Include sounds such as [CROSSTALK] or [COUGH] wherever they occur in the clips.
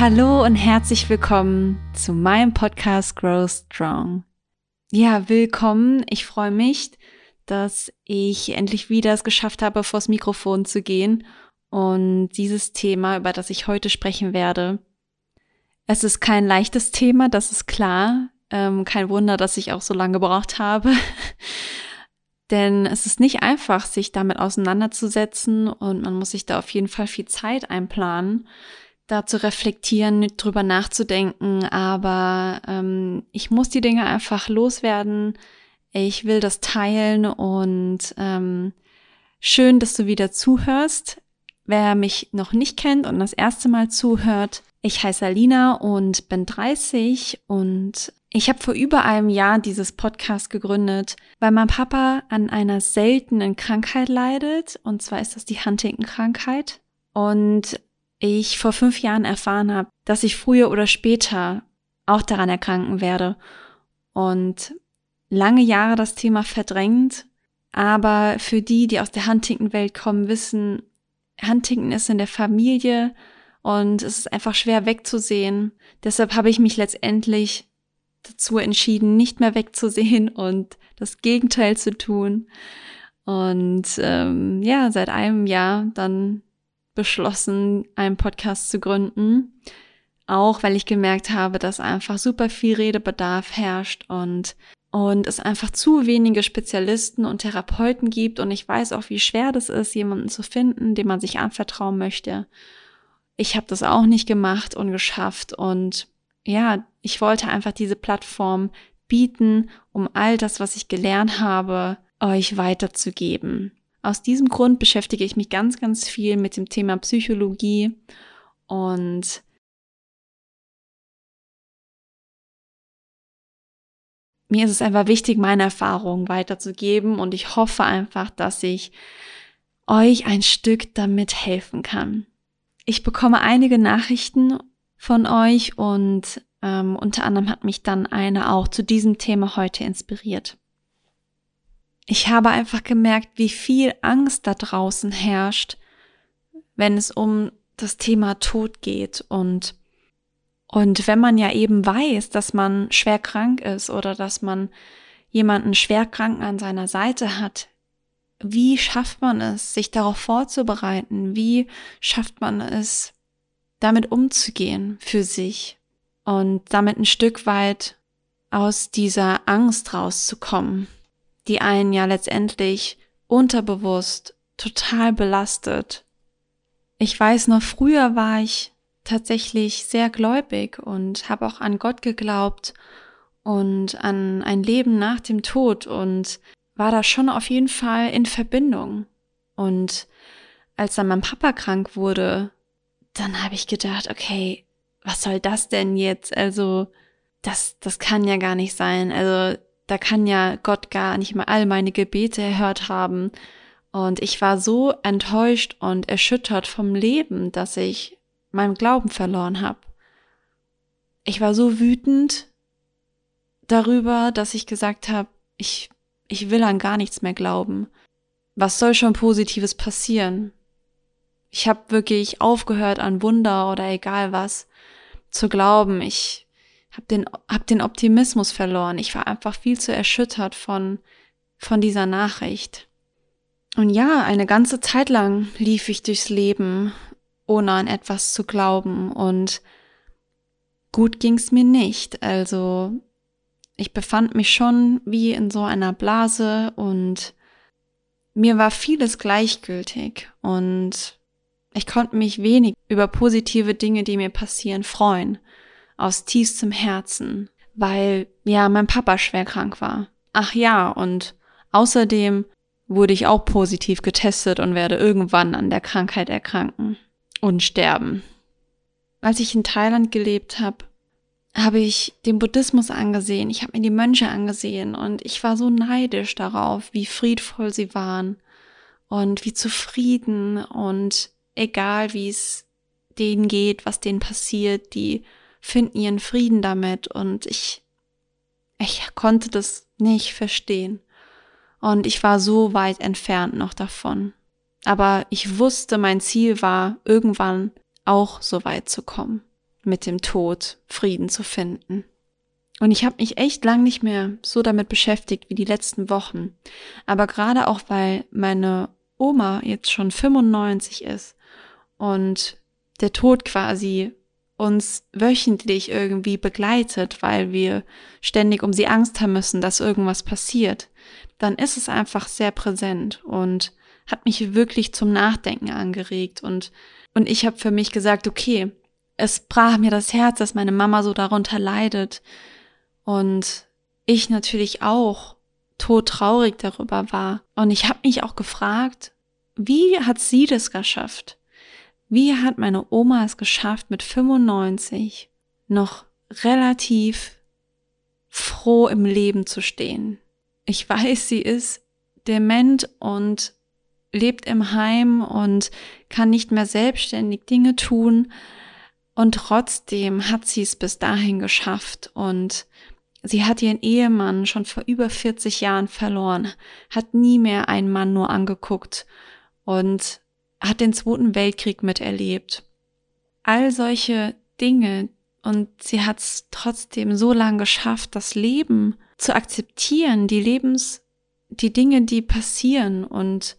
Hallo und herzlich willkommen zu meinem Podcast Grow Strong. Ja, willkommen. Ich freue mich, dass ich endlich wieder es geschafft habe, vors Mikrofon zu gehen und dieses Thema, über das ich heute sprechen werde. Es ist kein leichtes Thema, das ist klar. Ähm, kein Wunder, dass ich auch so lange gebraucht habe. [LAUGHS] Denn es ist nicht einfach, sich damit auseinanderzusetzen und man muss sich da auf jeden Fall viel Zeit einplanen, da zu reflektieren, drüber nachzudenken. Aber ähm, ich muss die Dinge einfach loswerden. Ich will das teilen und ähm, schön, dass du wieder zuhörst. Wer mich noch nicht kennt und das erste Mal zuhört, ich heiße Alina und bin 30 und ich habe vor über einem Jahr dieses Podcast gegründet, weil mein Papa an einer seltenen Krankheit leidet und zwar ist das die Huntington-Krankheit und ich vor fünf Jahren erfahren habe, dass ich früher oder später auch daran erkranken werde und lange Jahre das Thema verdrängt, aber für die, die aus der Huntington-Welt kommen, wissen, Huntington ist in der Familie und es ist einfach schwer wegzusehen. Deshalb habe ich mich letztendlich dazu entschieden, nicht mehr wegzusehen [LAUGHS] und das Gegenteil zu tun. Und ähm, ja, seit einem Jahr dann beschlossen, einen Podcast zu gründen. Auch weil ich gemerkt habe, dass einfach super viel Redebedarf herrscht und und es einfach zu wenige Spezialisten und Therapeuten gibt und ich weiß auch, wie schwer das ist, jemanden zu finden, dem man sich anvertrauen möchte. Ich habe das auch nicht gemacht und geschafft und ja, ich wollte einfach diese Plattform bieten, um all das, was ich gelernt habe, euch weiterzugeben. Aus diesem Grund beschäftige ich mich ganz, ganz viel mit dem Thema Psychologie und mir ist es einfach wichtig, meine Erfahrungen weiterzugeben und ich hoffe einfach, dass ich euch ein Stück damit helfen kann. Ich bekomme einige Nachrichten von euch und ähm, unter anderem hat mich dann eine auch zu diesem Thema heute inspiriert. Ich habe einfach gemerkt, wie viel Angst da draußen herrscht, wenn es um das Thema Tod geht und und wenn man ja eben weiß, dass man schwer krank ist oder dass man jemanden schwer kranken an seiner Seite hat, wie schafft man es, sich darauf vorzubereiten? Wie schafft man es, damit umzugehen für sich und damit ein Stück weit aus dieser Angst rauszukommen, die einen ja letztendlich unterbewusst total belastet. Ich weiß noch, früher war ich tatsächlich sehr gläubig und habe auch an Gott geglaubt und an ein Leben nach dem Tod und war da schon auf jeden Fall in Verbindung. Und als dann mein Papa krank wurde, dann habe ich gedacht, okay, was soll das denn jetzt? Also, das, das kann ja gar nicht sein. Also, da kann ja Gott gar nicht mal all meine Gebete erhört haben. Und ich war so enttäuscht und erschüttert vom Leben, dass ich meinen Glauben verloren habe. Ich war so wütend darüber, dass ich gesagt habe, ich, ich will an gar nichts mehr glauben. Was soll schon Positives passieren? Ich habe wirklich aufgehört an Wunder oder egal was zu glauben. Ich habe den, hab den Optimismus verloren. Ich war einfach viel zu erschüttert von, von dieser Nachricht. Und ja, eine ganze Zeit lang lief ich durchs Leben ohne an etwas zu glauben. Und gut ging's mir nicht. Also ich befand mich schon wie in so einer Blase und mir war vieles gleichgültig und ich konnte mich wenig über positive Dinge, die mir passieren, freuen. Aus tiefstem Herzen, weil ja mein Papa schwer krank war. Ach ja, und außerdem wurde ich auch positiv getestet und werde irgendwann an der Krankheit erkranken und sterben. Als ich in Thailand gelebt habe, habe ich den Buddhismus angesehen, ich habe mir die Mönche angesehen und ich war so neidisch darauf, wie friedvoll sie waren und wie zufrieden und egal wie es denen geht, was denen passiert, die finden ihren Frieden damit und ich ich konnte das nicht verstehen und ich war so weit entfernt noch davon. Aber ich wusste, mein Ziel war, irgendwann auch so weit zu kommen. mit dem Tod Frieden zu finden. Und ich habe mich echt lang nicht mehr so damit beschäftigt wie die letzten Wochen. Aber gerade auch, weil meine Oma jetzt schon 95 ist und der Tod quasi uns wöchentlich irgendwie begleitet, weil wir ständig um sie Angst haben müssen, dass irgendwas passiert, dann ist es einfach sehr präsent und hat mich wirklich zum Nachdenken angeregt. Und und ich habe für mich gesagt, okay, es brach mir das Herz, dass meine Mama so darunter leidet. Und ich natürlich auch todtraurig darüber war. Und ich habe mich auch gefragt, wie hat sie das geschafft? Wie hat meine Oma es geschafft, mit 95 noch relativ froh im Leben zu stehen? Ich weiß, sie ist dement und lebt im Heim und kann nicht mehr selbstständig Dinge tun. Und trotzdem hat sie es bis dahin geschafft und sie hat ihren Ehemann schon vor über 40 Jahren verloren, hat nie mehr einen Mann nur angeguckt und hat den Zweiten Weltkrieg miterlebt. All solche Dinge und sie hat es trotzdem so lange geschafft, das Leben zu akzeptieren, die Lebens, die Dinge, die passieren und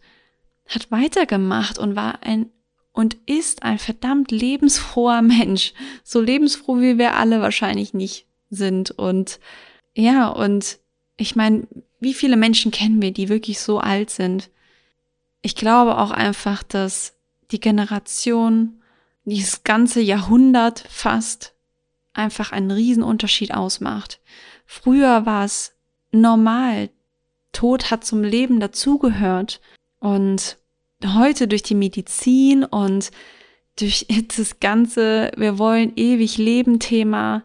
hat weitergemacht und war ein und ist ein verdammt lebensfroher [LAUGHS] Mensch. So lebensfroh wie wir alle wahrscheinlich nicht sind. Und ja, und ich meine, wie viele Menschen kennen wir, die wirklich so alt sind? Ich glaube auch einfach, dass die Generation, dieses ganze Jahrhundert fast, einfach einen Riesenunterschied ausmacht. Früher war es normal. Tod hat zum Leben dazugehört. Und heute durch die Medizin und durch [LAUGHS] das ganze Wir wollen ewig leben Thema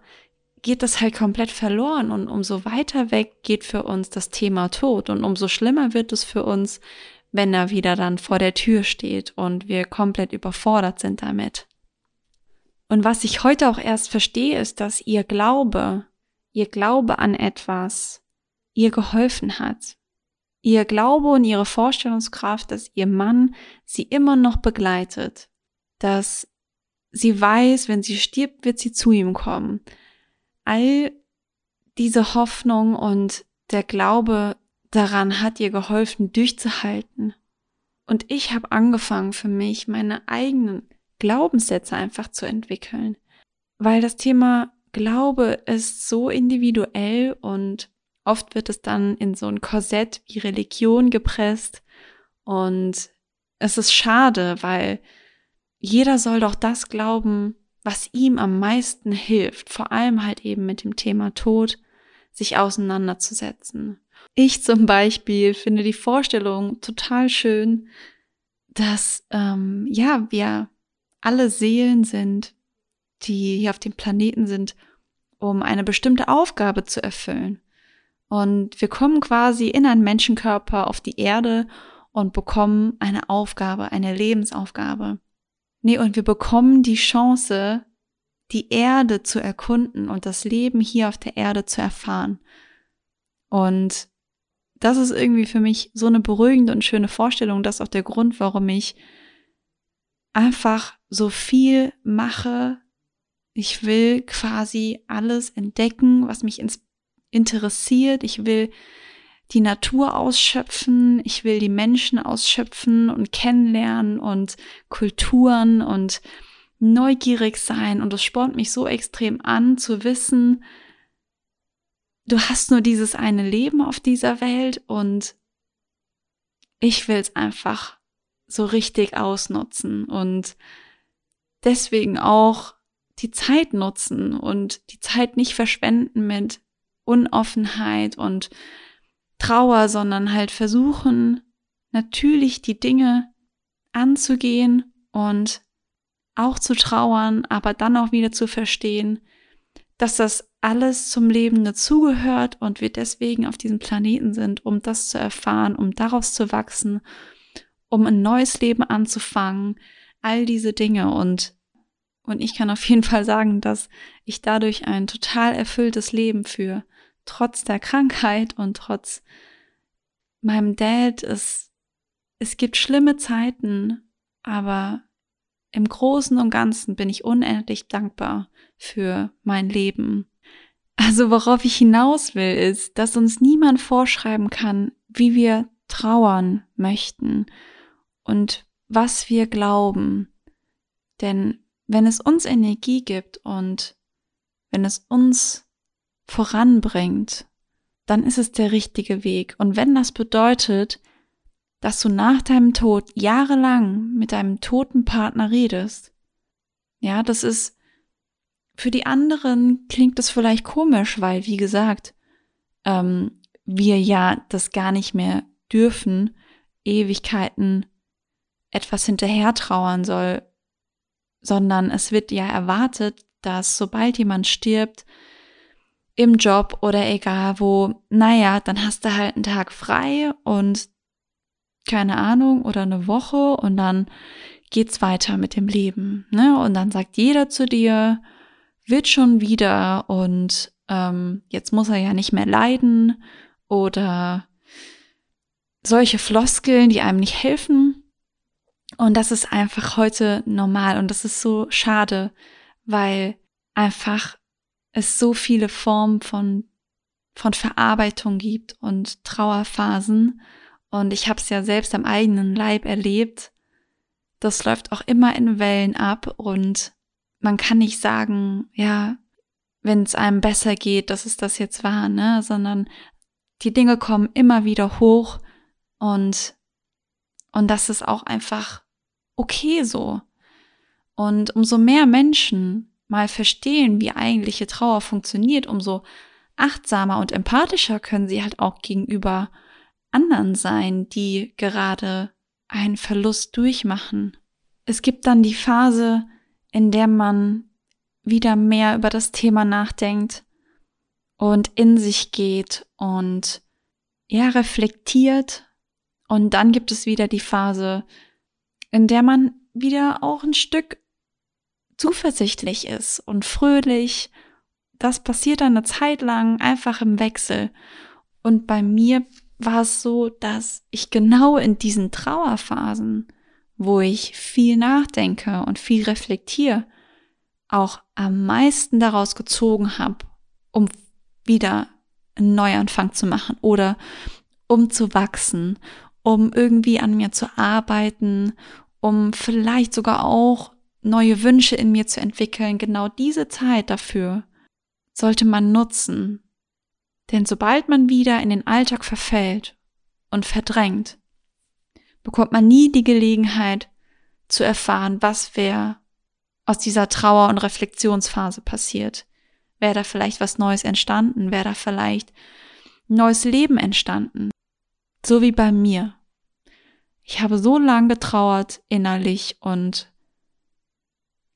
geht das halt komplett verloren und umso weiter weg geht für uns das Thema Tod und umso schlimmer wird es für uns, wenn er wieder dann vor der Tür steht und wir komplett überfordert sind damit. Und was ich heute auch erst verstehe, ist, dass ihr Glaube, ihr Glaube an etwas, ihr geholfen hat. Ihr Glaube und ihre Vorstellungskraft, dass ihr Mann sie immer noch begleitet, dass sie weiß, wenn sie stirbt, wird sie zu ihm kommen. All diese Hoffnung und der Glaube daran hat ihr geholfen, durchzuhalten. Und ich habe angefangen für mich, meine eigenen Glaubenssätze einfach zu entwickeln. Weil das Thema Glaube ist so individuell und oft wird es dann in so ein Korsett wie Religion gepresst. Und es ist schade, weil jeder soll doch das glauben, was ihm am meisten hilft, vor allem halt eben mit dem Thema Tod, sich auseinanderzusetzen. Ich zum Beispiel finde die Vorstellung total schön, dass ähm, ja wir alle Seelen sind, die hier auf dem Planeten sind, um eine bestimmte Aufgabe zu erfüllen. Und wir kommen quasi in einen Menschenkörper auf die Erde und bekommen eine Aufgabe, eine Lebensaufgabe. Nee, und wir bekommen die Chance, die Erde zu erkunden und das Leben hier auf der Erde zu erfahren. Und das ist irgendwie für mich so eine beruhigende und schöne Vorstellung. Das ist auch der Grund, warum ich einfach so viel mache. Ich will quasi alles entdecken, was mich interessiert. Ich will die Natur ausschöpfen. Ich will die Menschen ausschöpfen und kennenlernen und Kulturen und neugierig sein. Und es spornt mich so extrem an zu wissen, du hast nur dieses eine Leben auf dieser Welt und ich will es einfach so richtig ausnutzen und deswegen auch die Zeit nutzen und die Zeit nicht verschwenden mit Unoffenheit und Trauer, sondern halt versuchen, natürlich die Dinge anzugehen und auch zu trauern, aber dann auch wieder zu verstehen, dass das alles zum Leben dazugehört und wir deswegen auf diesem Planeten sind, um das zu erfahren, um daraus zu wachsen, um ein neues Leben anzufangen, all diese Dinge und und ich kann auf jeden Fall sagen, dass ich dadurch ein total erfülltes Leben führe, trotz der Krankheit und trotz meinem Dad. Es, es gibt schlimme Zeiten, aber im Großen und Ganzen bin ich unendlich dankbar für mein Leben. Also worauf ich hinaus will, ist, dass uns niemand vorschreiben kann, wie wir trauern möchten und was wir glauben. Denn wenn es uns Energie gibt und wenn es uns voranbringt, dann ist es der richtige Weg. Und wenn das bedeutet, dass du nach deinem Tod jahrelang mit deinem toten Partner redest, ja, das ist, für die anderen klingt es vielleicht komisch, weil, wie gesagt, ähm, wir ja das gar nicht mehr dürfen, Ewigkeiten etwas hinterher trauern soll, sondern es wird ja erwartet, dass sobald jemand stirbt, im Job oder egal wo, naja, dann hast du halt einen Tag frei und keine Ahnung oder eine Woche und dann geht's weiter mit dem Leben. Ne? Und dann sagt jeder zu dir, wird schon wieder und ähm, jetzt muss er ja nicht mehr leiden oder solche Floskeln, die einem nicht helfen. Und das ist einfach heute normal und das ist so schade, weil einfach es so viele Formen von, von Verarbeitung gibt und Trauerphasen. Und ich habe es ja selbst am eigenen Leib erlebt. Das läuft auch immer in Wellen ab und man kann nicht sagen, ja, wenn es einem besser geht, dass es das jetzt war, ne, sondern die Dinge kommen immer wieder hoch und und das ist auch einfach okay so. Und umso mehr Menschen mal verstehen, wie eigentliche Trauer funktioniert, umso achtsamer und empathischer können sie halt auch gegenüber anderen sein, die gerade einen Verlust durchmachen. Es gibt dann die Phase, in der man wieder mehr über das Thema nachdenkt und in sich geht und ja, reflektiert. Und dann gibt es wieder die Phase, in der man wieder auch ein Stück zuversichtlich ist und fröhlich. Das passiert dann eine Zeit lang einfach im Wechsel. Und bei mir war es so, dass ich genau in diesen Trauerphasen, wo ich viel nachdenke und viel reflektiere, auch am meisten daraus gezogen habe, um wieder einen Neuanfang zu machen oder um zu wachsen, um irgendwie an mir zu arbeiten, um vielleicht sogar auch neue Wünsche in mir zu entwickeln, genau diese Zeit dafür sollte man nutzen. Denn sobald man wieder in den Alltag verfällt und verdrängt, bekommt man nie die Gelegenheit zu erfahren, was wäre aus dieser Trauer- und Reflexionsphase passiert. Wäre da vielleicht was Neues entstanden? Wäre da vielleicht neues Leben entstanden? So wie bei mir. Ich habe so lange getrauert innerlich und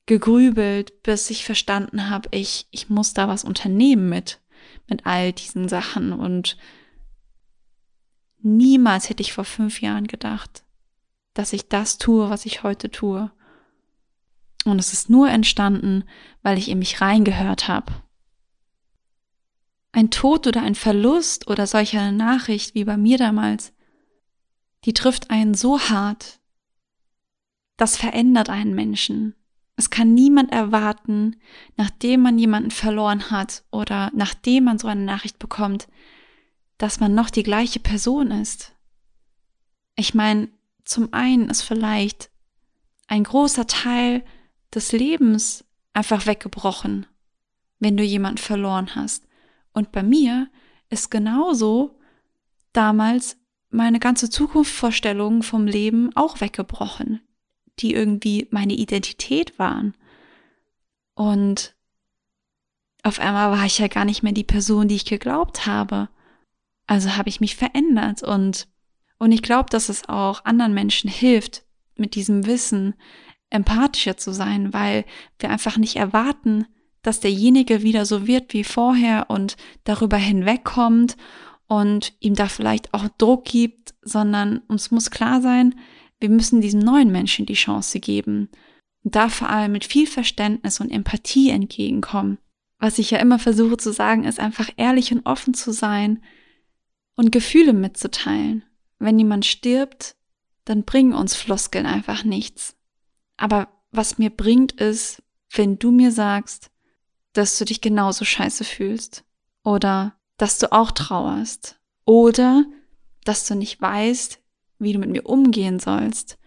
gegrübelt, bis ich verstanden habe, ich, ich muss da was unternehmen mit, mit all diesen Sachen. Und niemals hätte ich vor fünf Jahren gedacht, dass ich das tue, was ich heute tue. Und es ist nur entstanden, weil ich in mich reingehört habe. Ein Tod oder ein Verlust oder solch eine Nachricht wie bei mir damals, die trifft einen so hart. Das verändert einen Menschen. Es kann niemand erwarten, nachdem man jemanden verloren hat oder nachdem man so eine Nachricht bekommt, dass man noch die gleiche Person ist. Ich meine, zum einen ist vielleicht ein großer Teil des Lebens einfach weggebrochen, wenn du jemanden verloren hast. Und bei mir ist genauso damals meine ganze Zukunftsvorstellung vom Leben auch weggebrochen die irgendwie meine Identität waren. Und auf einmal war ich ja gar nicht mehr die Person, die ich geglaubt habe. Also habe ich mich verändert und, und ich glaube, dass es auch anderen Menschen hilft, mit diesem Wissen empathischer zu sein, weil wir einfach nicht erwarten, dass derjenige wieder so wird wie vorher und darüber hinwegkommt und ihm da vielleicht auch Druck gibt, sondern uns muss klar sein, wir müssen diesem neuen Menschen die Chance geben und da vor allem mit viel Verständnis und Empathie entgegenkommen. Was ich ja immer versuche zu sagen, ist einfach ehrlich und offen zu sein und Gefühle mitzuteilen. Wenn jemand stirbt, dann bringen uns Floskeln einfach nichts. Aber was mir bringt, ist, wenn du mir sagst, dass du dich genauso scheiße fühlst oder dass du auch trauerst oder dass du nicht weißt, wie du mit mir umgehen sollst,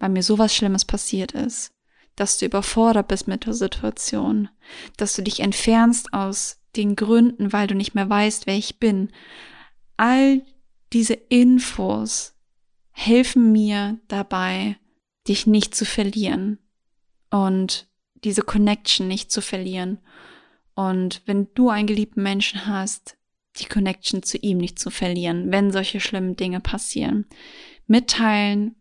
weil mir sowas Schlimmes passiert ist, dass du überfordert bist mit der Situation, dass du dich entfernst aus den Gründen, weil du nicht mehr weißt, wer ich bin. All diese Infos helfen mir dabei, dich nicht zu verlieren und diese Connection nicht zu verlieren. Und wenn du einen geliebten Menschen hast, die Connection zu ihm nicht zu verlieren, wenn solche schlimmen Dinge passieren. Mitteilen,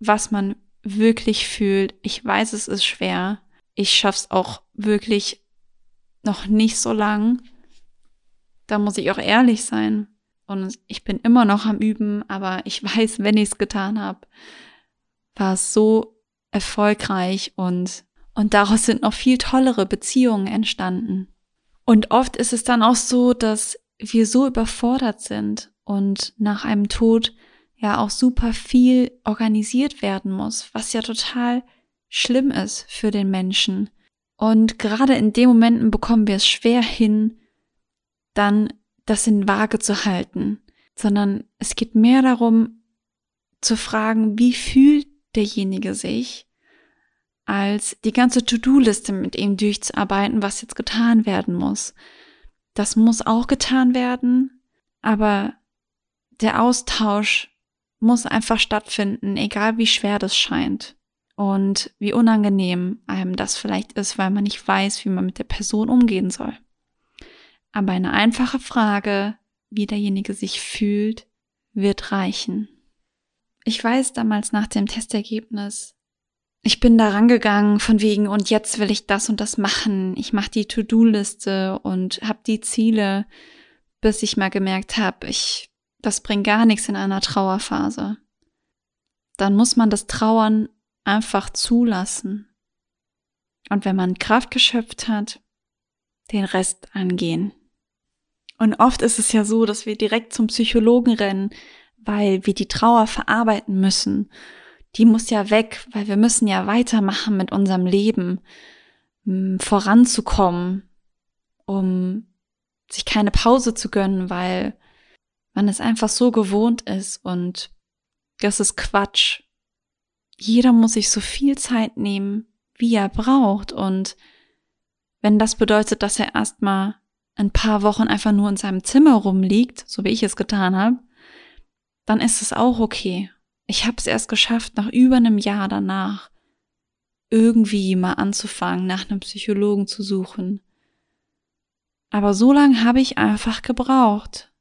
was man wirklich fühlt. Ich weiß, es ist schwer. Ich schaff's auch wirklich noch nicht so lang. Da muss ich auch ehrlich sein. Und ich bin immer noch am Üben, aber ich [LAUGHS] weiß, wenn ich es getan habe, war es so erfolgreich und, und daraus sind noch viel tollere Beziehungen entstanden. Und oft ist es dann auch so, dass wir so überfordert sind und nach einem Tod ja auch super viel organisiert werden muss, was ja total schlimm ist für den Menschen. Und gerade in den Momenten bekommen wir es schwer hin, dann das in Waage zu halten, sondern es geht mehr darum zu fragen, wie fühlt derjenige sich, als die ganze To-Do-Liste mit ihm durchzuarbeiten, was jetzt getan werden muss. Das muss auch getan werden, aber der Austausch muss einfach stattfinden, egal wie schwer das scheint und wie unangenehm einem das vielleicht ist, weil man nicht weiß, wie man mit der Person umgehen soll. Aber eine einfache Frage, wie derjenige sich fühlt, wird reichen. Ich weiß damals nach dem Testergebnis, ich bin da rangegangen von wegen und jetzt will ich das und das machen. Ich mache die To-Do-Liste und habe die Ziele, bis ich mal gemerkt habe, ich das bringt gar nichts in einer Trauerphase. Dann muss man das Trauern einfach zulassen. Und wenn man Kraft geschöpft hat, den Rest angehen. Und oft ist es ja so, dass wir direkt zum Psychologen rennen, weil wir die Trauer verarbeiten müssen die muss ja weg, weil wir müssen ja weitermachen mit unserem Leben, hm, voranzukommen, um sich keine Pause zu gönnen, weil man es einfach so gewohnt ist und das ist Quatsch. Jeder muss sich so viel Zeit nehmen, wie er braucht und wenn das bedeutet, dass er erstmal ein paar Wochen einfach nur in seinem Zimmer rumliegt, so wie ich es getan habe, dann ist es auch okay. Ich habe es erst geschafft, nach über einem Jahr danach irgendwie mal anzufangen, nach einem Psychologen zu suchen. Aber so lange habe ich einfach gebraucht.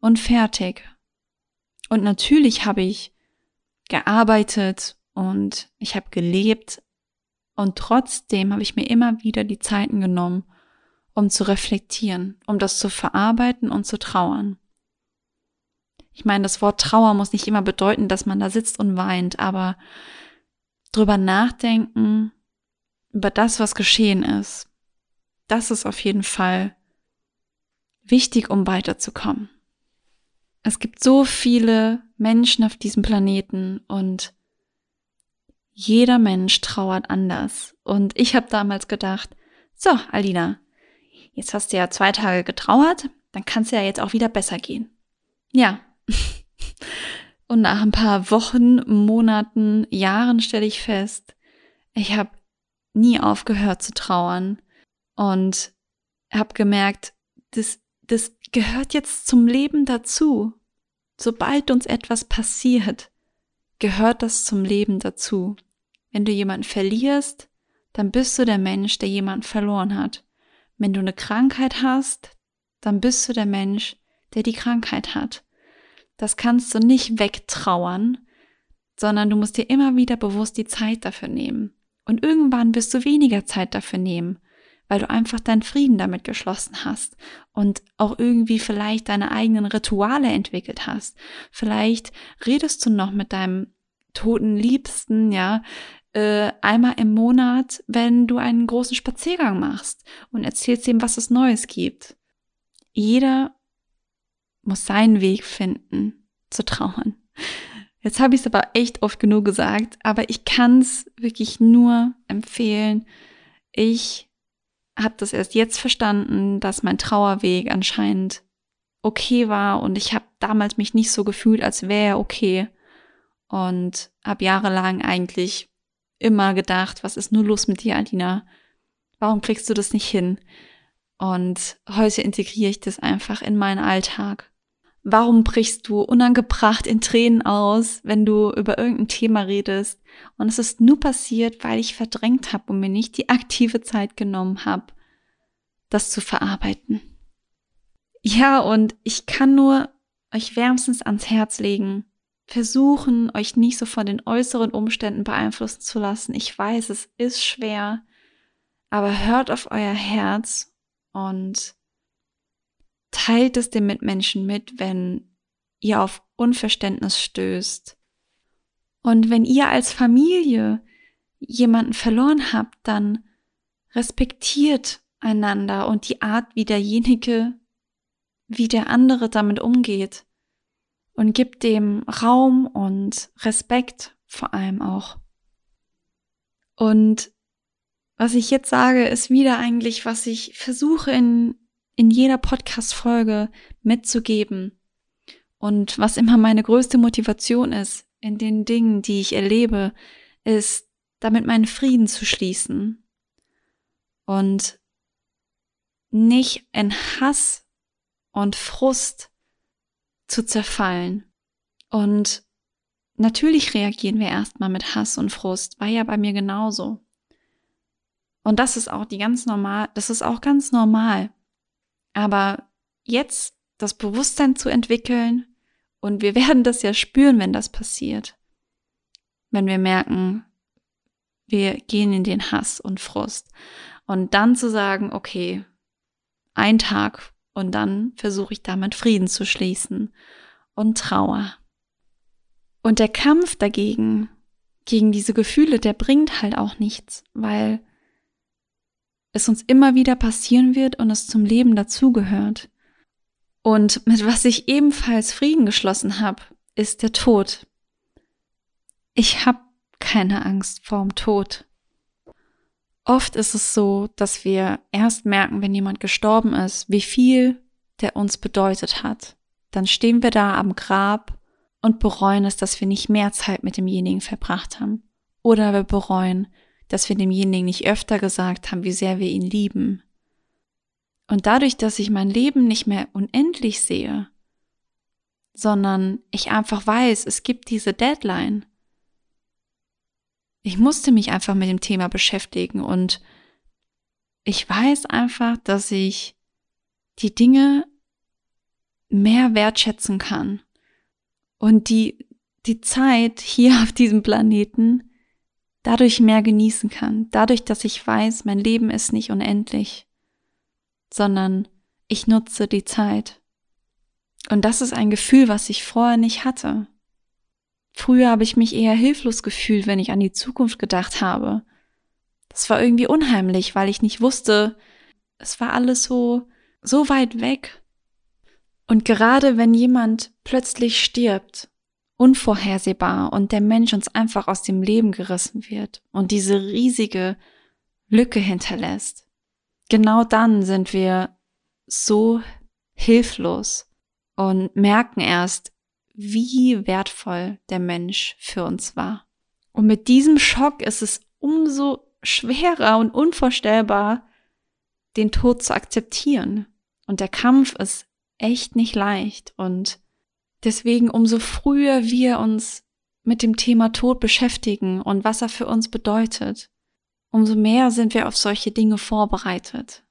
Und fertig. Und natürlich habe ich gearbeitet und ich habe gelebt und trotzdem habe ich mir immer wieder die Zeiten genommen, um zu reflektieren, um das zu verarbeiten und zu trauern. Ich meine, das Wort Trauer muss nicht immer bedeuten, dass man da sitzt und weint, aber drüber nachdenken, über das, was geschehen ist, das ist auf jeden Fall wichtig, um weiterzukommen. Es gibt so viele Menschen auf diesem Planeten und jeder Mensch trauert anders. Und ich habe damals gedacht, so, Alina, jetzt hast du ja zwei Tage getrauert, dann kann es ja jetzt auch wieder besser gehen. Ja, [LAUGHS] und nach ein paar Wochen, Monaten, Jahren stelle ich fest, ich habe nie aufgehört zu trauern und habe gemerkt, das, das gehört jetzt zum Leben dazu. Sobald uns etwas passiert, gehört das zum Leben dazu. Wenn du jemanden verlierst, dann bist du der Mensch, der jemanden verloren hat. Wenn du eine Krankheit hast, dann bist du der Mensch, der die Krankheit hat. Das kannst du nicht wegtrauern, sondern du musst dir immer wieder bewusst die Zeit dafür nehmen. Und irgendwann wirst du weniger Zeit dafür nehmen, weil du einfach deinen Frieden damit geschlossen hast und auch irgendwie vielleicht deine eigenen Rituale entwickelt hast. Vielleicht redest du noch mit deinem toten Liebsten, ja, äh, einmal im Monat, wenn du einen großen Spaziergang machst und erzählst ihm, was es Neues gibt. Jeder muss seinen Weg finden zu trauern. Jetzt habe ich es aber echt oft genug gesagt, aber ich kann es wirklich nur empfehlen. Ich habe das erst jetzt verstanden, dass mein Trauerweg anscheinend okay war und ich habe damals mich nicht so gefühlt, als wäre er okay und habe jahrelang eigentlich immer gedacht, was ist nur los mit dir, Alina? Warum kriegst du das nicht hin? Und heute integriere ich das einfach in meinen Alltag. Warum brichst du unangebracht in Tränen aus, wenn du über irgendein Thema redest? Und es ist nur passiert, weil ich verdrängt habe und mir nicht die aktive Zeit genommen habe, das zu verarbeiten. Ja, und ich kann nur euch wärmstens ans Herz legen, versuchen, euch nicht so von den äußeren Umständen beeinflussen zu lassen. Ich weiß, es ist schwer, aber hört auf euer Herz und teilt es den Mitmenschen mit, wenn ihr auf Unverständnis stößt. Und wenn ihr als Familie jemanden verloren habt, dann respektiert einander und die Art, wie derjenige, wie der andere damit umgeht. Und gibt dem Raum und Respekt vor allem auch. Und was ich jetzt sage, ist wieder eigentlich, was ich versuche in in jeder Podcast-Folge mitzugeben. Und was immer meine größte Motivation ist in den Dingen, die ich erlebe, ist, damit meinen Frieden zu schließen. Und nicht in Hass und Frust zu zerfallen. Und natürlich reagieren wir erstmal mit Hass und Frust, war ja bei mir genauso. Und das ist auch die ganz normal, das ist auch ganz normal. Aber jetzt das Bewusstsein zu entwickeln, und wir [LAUGHS] werden das ja spüren, wenn das passiert. Wenn wir merken, wir gehen in den Hass und Frust. Und dann zu sagen, okay, ein Tag und dann versuche ich damit Frieden zu schließen und Trauer. Und der Kampf dagegen, gegen diese Gefühle, der bringt halt auch nichts, weil es uns immer wieder passieren wird und es zum Leben dazugehört. Und mit was ich ebenfalls Frieden geschlossen habe, ist der Tod. Ich habe keine Angst vorm Tod. Oft ist es so, dass wir erst merken, wenn jemand gestorben ist, wie viel der uns bedeutet hat. Dann stehen wir da am Grab und bereuen es, dass wir nicht mehr Zeit mit demjenigen verbracht haben. Oder wir bereuen, dass wir demjenigen nicht öfter gesagt haben, wie sehr wir ihn lieben. Und dadurch, dass ich mein Leben nicht mehr unendlich sehe, sondern ich einfach weiß, es gibt diese Deadline. Ich musste mich einfach mit dem Thema beschäftigen und ich weiß einfach, dass ich die Dinge mehr wertschätzen kann und die, die Zeit hier auf diesem Planeten dadurch mehr genießen kann, dadurch, dass ich weiß, mein Leben ist nicht unendlich, sondern ich nutze die Zeit. Und das ist ein Gefühl, was ich vorher nicht hatte. Früher habe ich mich eher hilflos gefühlt, wenn ich an die Zukunft gedacht habe. Das war irgendwie unheimlich, weil ich nicht wusste, es war alles so, so weit weg. Und gerade wenn jemand plötzlich stirbt, unvorhersehbar und der Mensch uns einfach aus dem Leben gerissen wird und diese riesige Lücke hinterlässt, genau dann sind wir so hilflos und merken erst, wie wertvoll der Mensch für uns war. Und mit diesem Schock ist es umso schwerer und unvorstellbar, den Tod zu akzeptieren. Und der Kampf ist echt nicht leicht und Deswegen umso früher wir uns mit dem Thema Tod beschäftigen und was er für uns bedeutet, umso mehr sind wir auf solche Dinge vorbereitet.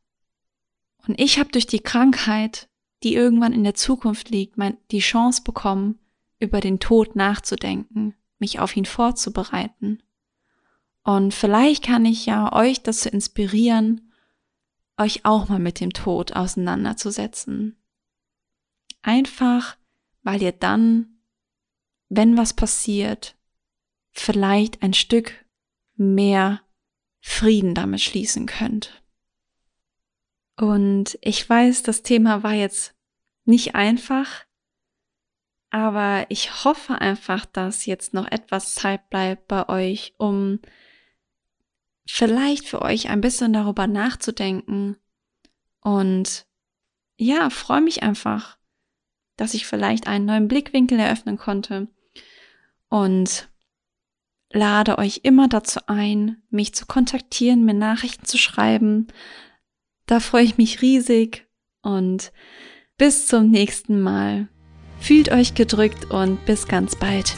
Und ich habe durch die Krankheit, die irgendwann in der Zukunft liegt, die Chance bekommen, über den Tod nachzudenken, mich auf ihn vorzubereiten. Und vielleicht kann ich ja euch dazu inspirieren, euch auch mal mit dem Tod auseinanderzusetzen. Einfach weil ihr dann, wenn was passiert, vielleicht ein Stück mehr Frieden damit schließen könnt. Und ich weiß, das Thema war jetzt nicht einfach, Aber ich hoffe einfach, dass jetzt noch etwas Zeit bleibt bei euch, um vielleicht für euch ein bisschen darüber nachzudenken. Und ja, freue mich einfach, dass ich vielleicht einen neuen Blickwinkel eröffnen konnte. Und lade euch immer dazu ein, mich zu kontaktieren, mir Nachrichten zu schreiben. Da freue ich mich riesig und bis zum nächsten Mal. Fühlt euch gedrückt und bis ganz bald.